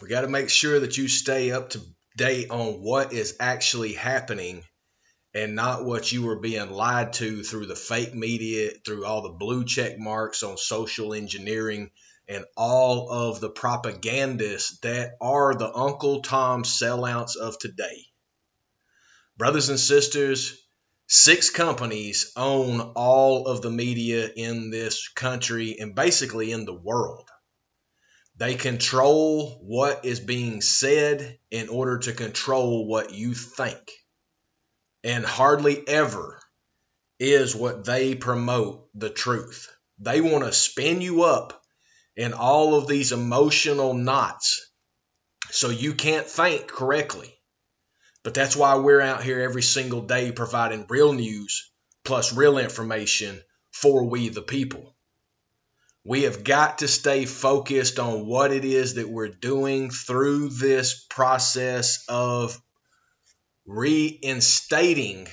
We got to make sure that you stay up to date on what is actually happening and not what you were being lied to through the fake media, through all the blue check marks on social engineering, and all of the propagandists that are the Uncle Tom sellouts of today. Brothers and sisters, six companies own all of the media in this country and basically in the world. They control what is being said in order to control what you think. And hardly ever is what they promote the truth. They want to spin you up in all of these emotional knots so you can't think correctly. But that's why we're out here every single day providing real news plus real information for we the people. We have got to stay focused on what it is that we're doing through this process of reinstating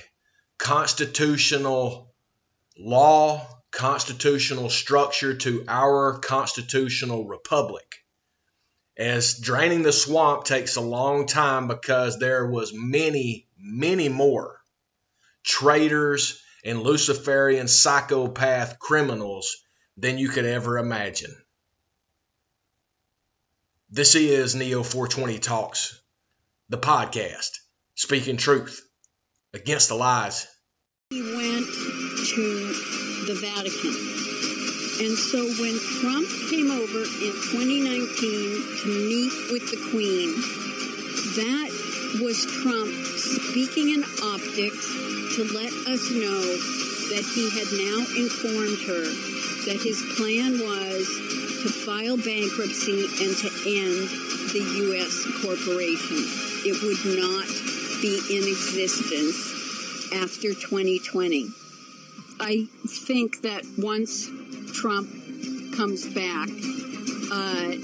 constitutional law, constitutional structure to our constitutional republic. As draining the swamp takes a long time because there was many, many more traitors and Luciferian psychopath criminals than you could ever imagine. This is Neo 420 Talks, the podcast, speaking truth against the lies. He went to the Vatican. And so when Trump came over in 2019 to meet with the Queen, that was Trump speaking in optics to let us know that he had now informed her that his plan was to file bankruptcy and to end the U.S. corporation. It would not be in existence after 2020. I think that once Trump comes back, uh,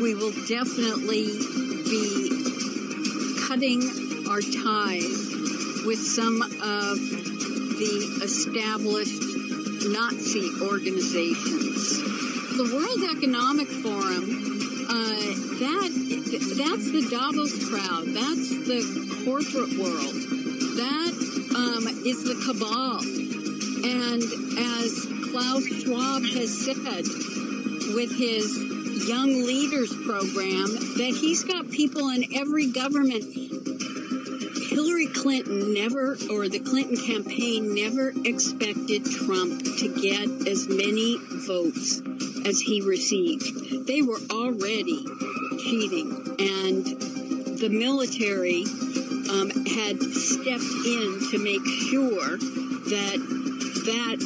we will definitely be cutting our ties with some of the established Nazi organizations. The World Economic Forum, uh, that that's the Davos crowd. That's the corporate world. That um, is the cabal. And as Klaus Schwab has said with his Young Leaders program, that he's got people in every government Hillary Clinton never, or the Clinton campaign never expected Trump to get as many votes as he received. They were already cheating, and the military um, had stepped in to make sure that that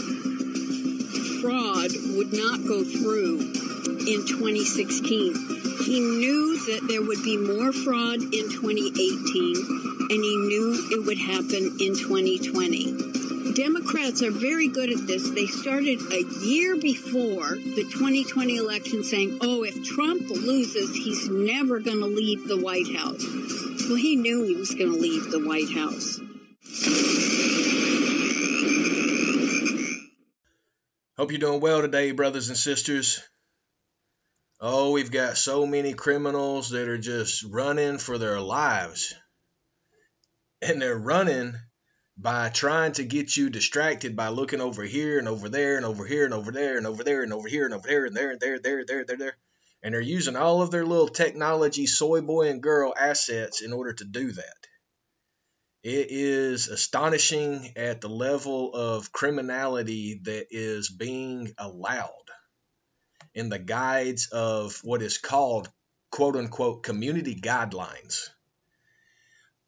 fraud would not go through in 2016. He knew that there would be more fraud in 2018 and he knew it would happen in 2020. Democrats are very good at this. They started a year before the 2020 election saying, oh, if Trump loses, he's never going to leave the White House. Well, he knew he was going to leave the White House. Hope you're doing well today, brothers and sisters. Oh, we've got so many criminals that are just running for their lives and they're running by trying to get you distracted by looking over here and over there and over here and over there and over there and over here and over there and there and there and there there there there. And they're using all of their little technology soy boy and girl assets in order to do that. It is astonishing at the level of criminality that is being allowed in the guides of what is called quote unquote community guidelines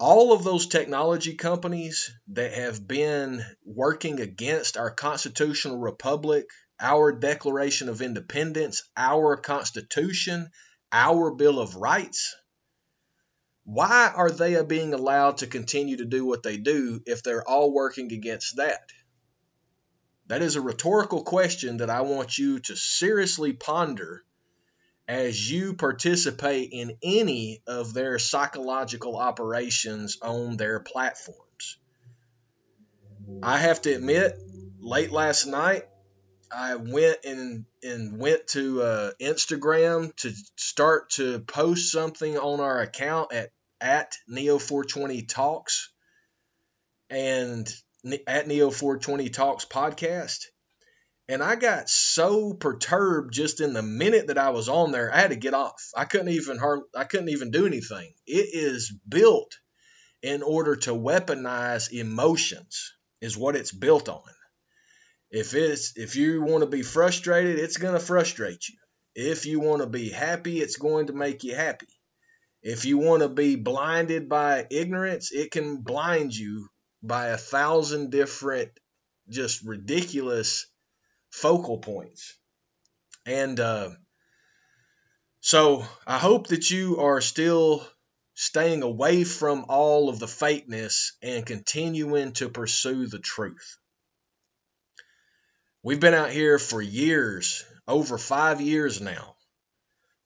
all of those technology companies that have been working against our constitutional republic, our Declaration of Independence, our Constitution, our Bill of Rights, why are they being allowed to continue to do what they do if they're all working against that? That is a rhetorical question that I want you to seriously ponder as you participate in any of their psychological operations on their platforms. I have to admit, late last night, I went and and went to uh, Instagram to start to post something on our account at at Neo 420 Talks and at Neo 420 Talks podcast. And I got so perturbed just in the minute that I was on there, I had to get off. I couldn't even I couldn't even do anything. It is built in order to weaponize emotions is what it's built on. If it's if you want to be frustrated, it's going to frustrate you. If you want to be happy, it's going to make you happy. If you want to be blinded by ignorance, it can blind you by a thousand different just ridiculous focal points. And uh, so I hope that you are still staying away from all of the fakeness and continuing to pursue the truth. We've been out here for years, over five years now,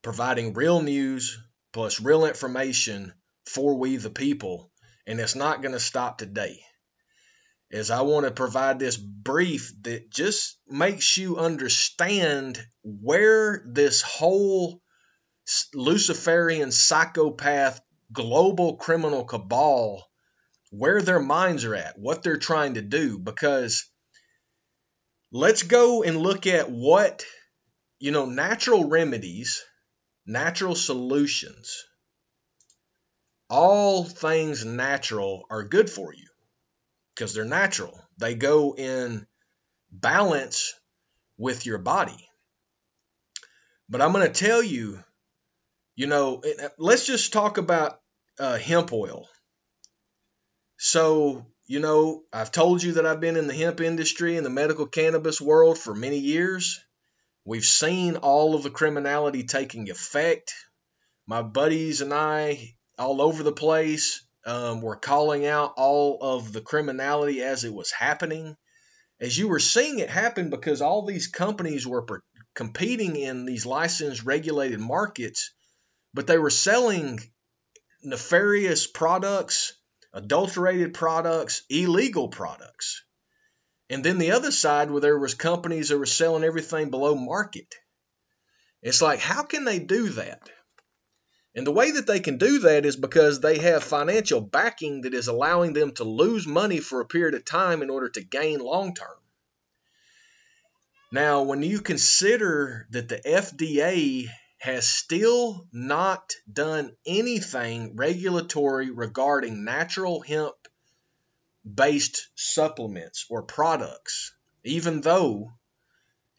providing real news plus real information for we the people, and it's not going to stop today. As I want to provide this brief that just makes you understand where this whole Luciferian psychopath global criminal cabal where their minds are at, what they're trying to do. Because let's go and look at what, you know, natural remedies, natural solutions, all things natural are good for you because they're natural. They go in balance with your body. But I'm going to tell you you know, uh, let's just talk about uh, hemp oil. So, you know, I've told you that I've been in the hemp industry and the medical cannabis world for many years. We've seen all of the criminality taking effect. My buddies and I, all over the place, um, were calling out all of the criminality as it was happening. As you were seeing it happen, because all these companies were per- competing in these licensed regulated markets but they were selling nefarious products, adulterated products, illegal products. And then the other side where there was companies that were selling everything below market. It's like how can they do that? And the way that they can do that is because they have financial backing that is allowing them to lose money for a period of time in order to gain long term. Now, when you consider that the FDA has still not done anything regulatory regarding natural hemp based supplements or products, even though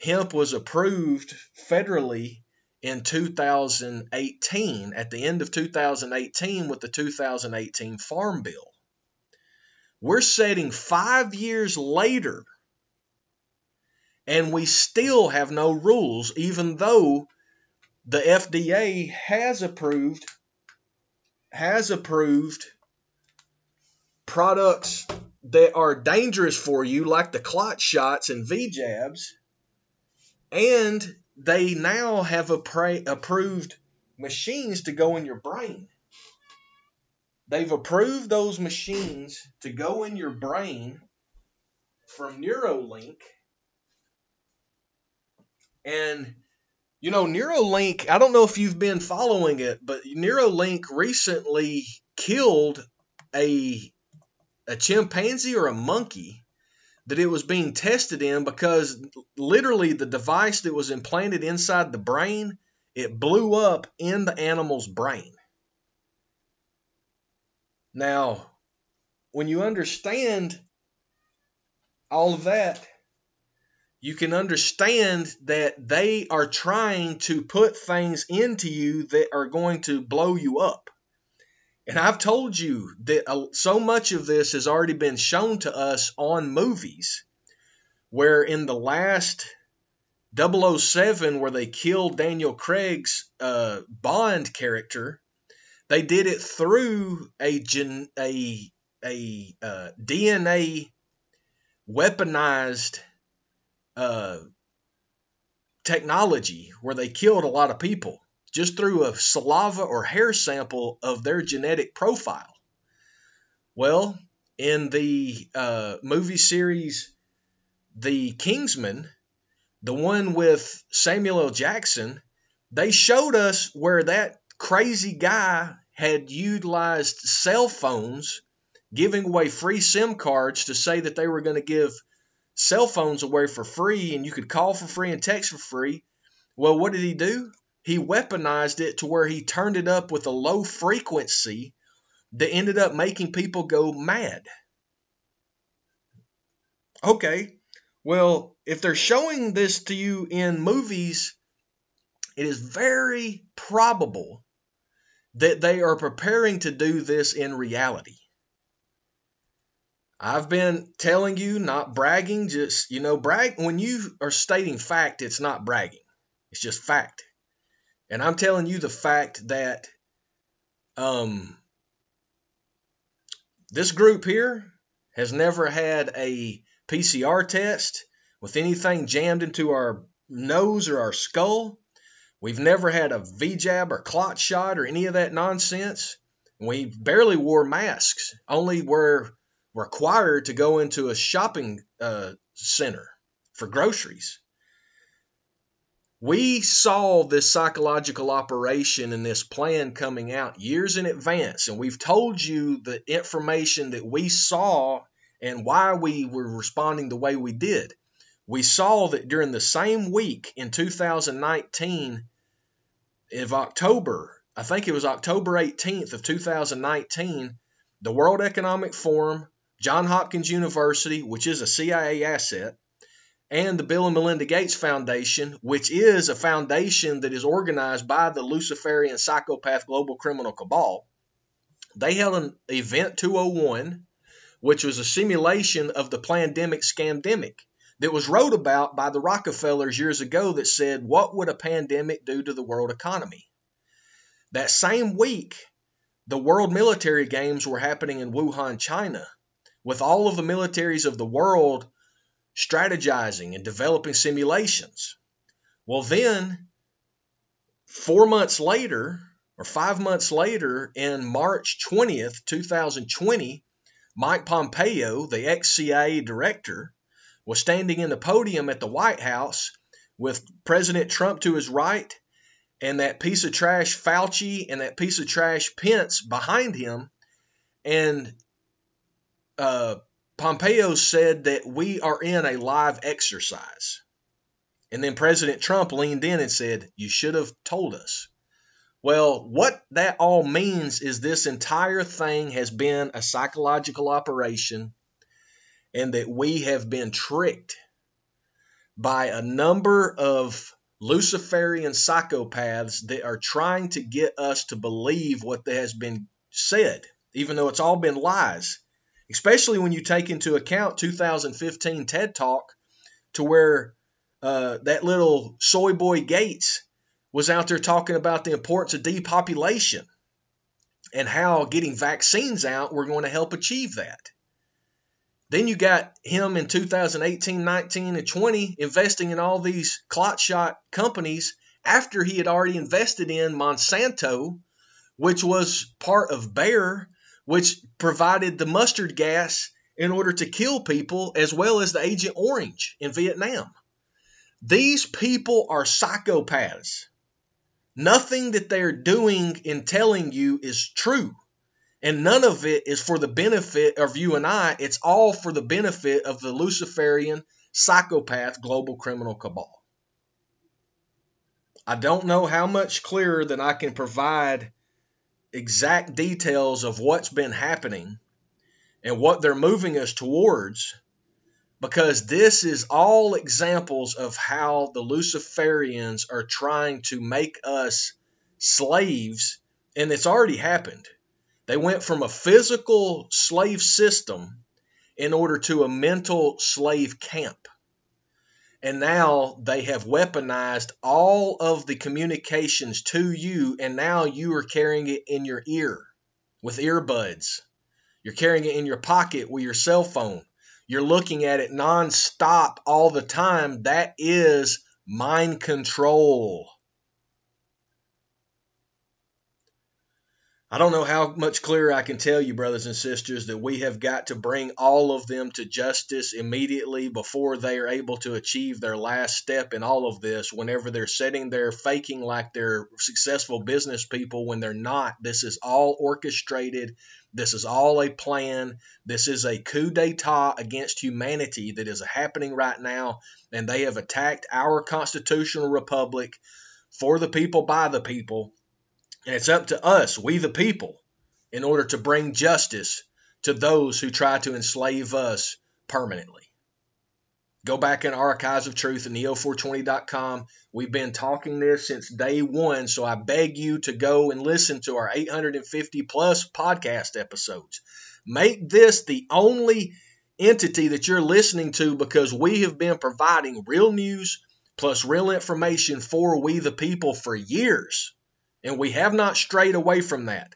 hemp was approved federally in 2018, at the end of 2018, with the 2018 Farm Bill. We're setting five years later, and we still have no rules, even though the FDA has approved has approved products that are dangerous for you, like the clot shots and V jabs, and they now have approved machines to go in your brain. They've approved those machines to go in your brain from Neuralink. And you know, Neuralink, I don't know if you've been following it, but Neuralink recently killed a a chimpanzee or a monkey that it was being tested in because literally the device that was implanted inside the brain, it blew up in the animal's brain. Now, when you understand all of that, you can understand that they are trying to put things into you that are going to blow you up. And I've told you that so much of this has already been shown to us on movies, where in the last 007, where they killed Daniel Craig's uh, Bond character, they did it through a gen, a a uh, DNA weaponized uh, technology where they killed a lot of people just through a saliva or hair sample of their genetic profile. Well, in the uh, movie series The Kingsman, the one with Samuel L. Jackson, they showed us where that crazy guy had utilized cell phones, giving away free SIM cards to say that they were going to give cell phones away for free and you could call for free and text for free. Well, what did he do? He weaponized it to where he turned it up with a low frequency that ended up making people go mad. Okay, well, if they're showing this to you in movies, it is very probable that they are preparing to do this in reality. I've been telling you, not bragging, just, you know, brag. When you are stating fact, it's not bragging, it's just fact. And I'm telling you the fact that um, this group here has never had a PCR test with anything jammed into our nose or our skull. We've never had a V-jab or clot shot or any of that nonsense. We barely wore masks, only were required to go into a shopping uh, center for groceries. We saw this psychological operation and this plan coming out years in advance, and we've told you the information that we saw and why we were responding the way we did. We saw that during the same week in 2019, of October, I think it was October 18th of 2019, the World Economic Forum, John Hopkins University, which is a CIA asset, and the Bill and Melinda Gates Foundation, which is a foundation that is organized by the Luciferian psychopath global criminal cabal. They held an event 201, which was a simulation of the pandemic scamdemic that was wrote about by the Rockefellers years ago that said, What would a pandemic do to the world economy? That same week, the World Military Games were happening in Wuhan, China, with all of the militaries of the world strategizing and developing simulations. Well, then, four months later, or five months later, in March 20th, 2020, Mike Pompeo, the ex CIA director, was standing in the podium at the White House with President Trump to his right and that piece of trash Fauci and that piece of trash Pence behind him. And uh, Pompeo said that we are in a live exercise. And then President Trump leaned in and said, You should have told us. Well, what that all means is this entire thing has been a psychological operation and that we have been tricked by a number of Luciferian psychopaths that are trying to get us to believe what has been said, even though it's all been lies especially when you take into account 2015 TED Talk, to where uh, that little soy boy Gates was out there talking about the importance of depopulation and how getting vaccines out were going to help achieve that. Then you got him in 2018, 19, and 20 investing in all these clot shot companies after he had already invested in Monsanto, which was part of Bayer, which provided the mustard gas in order to kill people, as well as the Agent Orange in Vietnam. These people are psychopaths. Nothing that they're doing and telling you is true. And none of it is for the benefit of you and I. It's all for the benefit of the Luciferian psychopath global criminal cabal. I don't know how much clearer than I can provide exact details of what's been happening and what they're moving us towards because this is all examples of how the Luciferians are trying to make us slaves, and it's already happened. They went from a physical slave system in order to a mental slave camp. And now they have weaponized all of the communications to you, and now you are carrying it in your ear with earbuds. You're carrying it in your pocket with your cell phone. You're looking at it nonstop all the time. That is mind control. I don't know how much clearer I can tell you, brothers and sisters, that we have got to bring all of them to justice immediately before they are able to achieve their last step in all of this. Whenever they're sitting there faking like they're successful business people when they're not, this is all orchestrated. This is all a plan. This is a coup d'etat against humanity that is happening right now, and they have attacked our constitutional republic for the people, by the people and it's up to us, we the people, in order to bring justice to those who try to enslave us permanently. Go back in Archives of Truth at neo420.com. We've been talking this since day one, so I beg you to go and listen to our 850 plus podcast episodes. Make this the only entity that you're listening to because we have been providing real news plus real information for we the people for years. And we have not strayed away from that.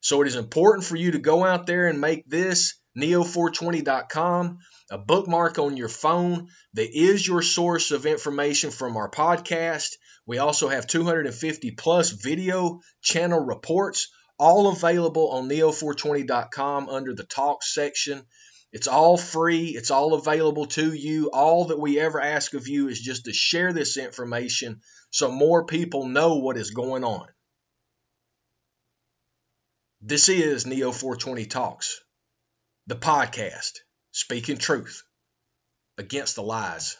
So it is important for you to go out there and make this neo420.com a bookmark on your phone that is your source of information from our podcast. We also have 250 plus video channel reports, all available on neo420.com under the talk section. It's all free, it's all available to you. All that we ever ask of you is just to share this information so more people know what is going on. This is Neo 420 Talks, the podcast, speaking truth against the lies.